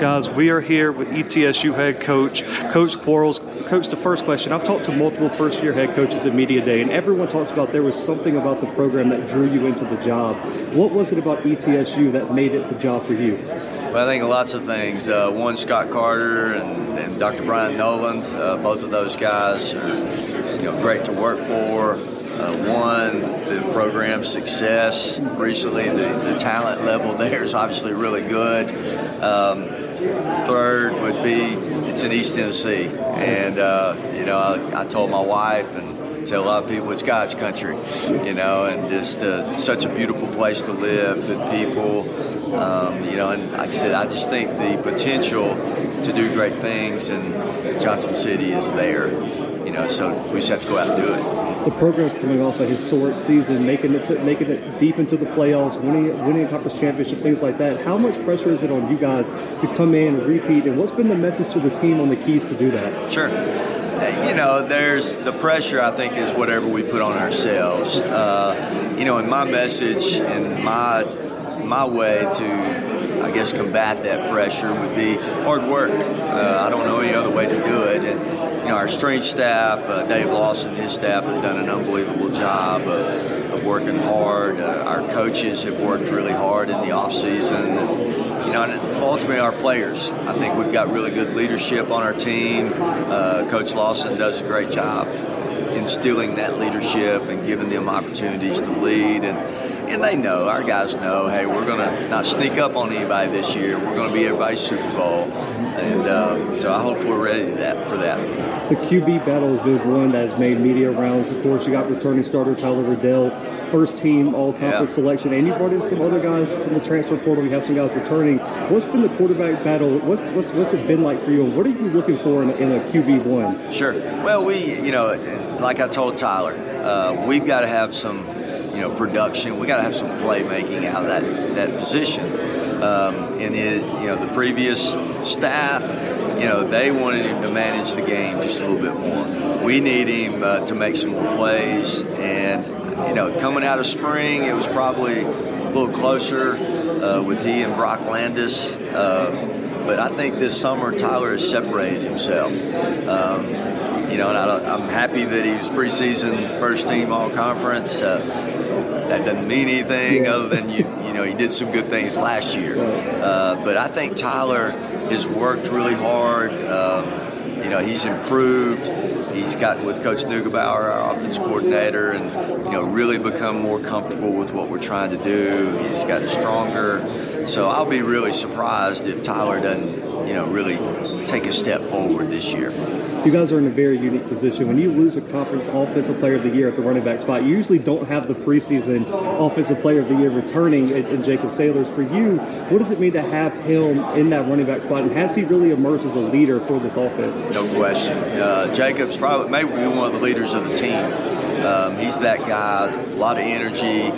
Guys, we are here with ETSU head coach, Coach Quarles. Coach, the first question I've talked to multiple first year head coaches at Media Day, and everyone talks about there was something about the program that drew you into the job. What was it about ETSU that made it the job for you? Well, I think lots of things. Uh, one, Scott Carter and, and Dr. Brian Noland, uh, both of those guys are you know, great to work for. Uh, one, the program's success recently, the, the talent level there is obviously really good. Um, third would be it's in East Tennessee, and uh, you know I, I, told my wife and tell a lot of people it's God's country, you know, and just uh, such a beautiful place to live, good people, um, you know, and like I said, I just think the potential to do great things in Johnson City is there, you know, so we just have to go out and do it the program's coming off a historic season, making it to, making it deep into the playoffs, winning winning a conference championship, things like that. How much pressure is it on you guys to come in and repeat? And what's been the message to the team on the keys to do that? Sure. You know, there's the pressure. I think is whatever we put on ourselves. Uh, you know, in my message and my my way to, I guess, combat that pressure would be hard work. Uh, I don't know any other way to do it. And, you know, our strength staff, uh, Dave Lawson, and his staff have done an unbelievable job of, of working hard. Uh, our coaches have worked really hard in the off season. You know, and ultimately our players. I think we've got really good leadership on our team. Uh, Coach Lawson does a great job instilling that leadership and giving them opportunities to lead. And, and they know, our guys know, hey, we're going to not sneak up on anybody this year. We're going to be everybody's Super Bowl. And um, so I hope we're ready that, for that. The QB battle has been one that has made media rounds. Of course, you got returning starter Tyler Riddell, first team all conference yeah. selection, and you brought in some other guys from the transfer portal. We have some guys returning. What's been the quarterback battle? What's what's, what's it been like for you, and what are you looking for in, in a QB one? Sure. Well, we, you know, like I told Tyler, uh, we've got to have some, you know, production. We got to have some playmaking out of that that position. Um, in his, you know, the previous staff, you know, they wanted him to manage the game just a little bit more. We need him uh, to make some more plays, and you know, coming out of spring, it was probably a little closer uh, with he and Brock Landis. Uh, but I think this summer Tyler has separated himself. Um, you know, and I, am happy that he was preseason first team all conference. Uh, that doesn't mean anything other than you, you know, he did some good things last year. Uh, but I think Tyler has worked really hard. Um, you know, he's improved. He's gotten with Coach Neugebauer, our offense coordinator, and you know, really become more comfortable with what we're trying to do. He's gotten stronger. So I'll be really surprised if Tyler doesn't, you know, really take a step forward this year. You guys are in a very unique position. When you lose a conference offensive player of the year at the running back spot, you usually don't have the preseason offensive player of the year returning in, Jacob Saylors. For you, what does it mean to have him in that running back spot, and has he really emerged as a leader for this offense? No question. Uh, Jacob's probably maybe be one of the leaders of the team. Um, he's that guy, a lot of energy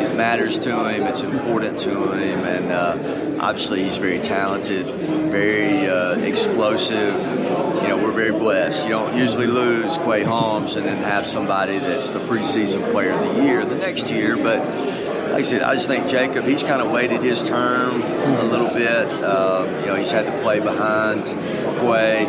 it matters to him. It's important to him, and uh, obviously he's very talented, very uh, explosive. You know, we're very blessed. You don't usually lose Quay Holmes and then have somebody that's the preseason player of the year the next year, but like I said, I just think Jacob, he's kind of waited his term a little bit. Um, you know, he's had to play behind Quay.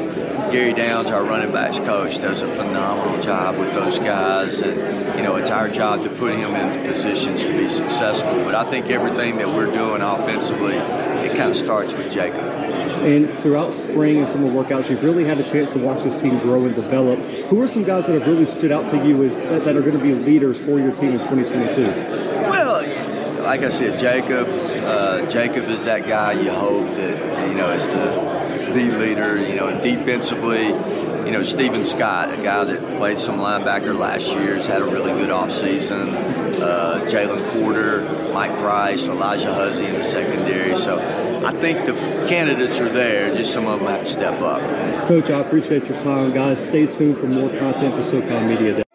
Gary Downs, our running backs coach, does a phenomenal job with those guys, and you know it's our job to put him in positions to be successful. But I think everything that we're doing offensively, it kind of starts with Jacob. And throughout spring and summer workouts, you've really had a chance to watch this team grow and develop. Who are some guys that have really stood out to you as that, that are going to be leaders for your team in 2022? Like I said, Jacob. Uh, Jacob is that guy you hope that you know is the the leader. You know, defensively, you know, Stephen Scott, a guy that played some linebacker last year, has had a really good offseason. Uh, Jalen Porter, Mike Price, Alijah Huzzie in the secondary. So I think the candidates are there, just some of them have to step up. Coach, I appreciate your time. Guys, stay tuned for more content for SoCon Media Day.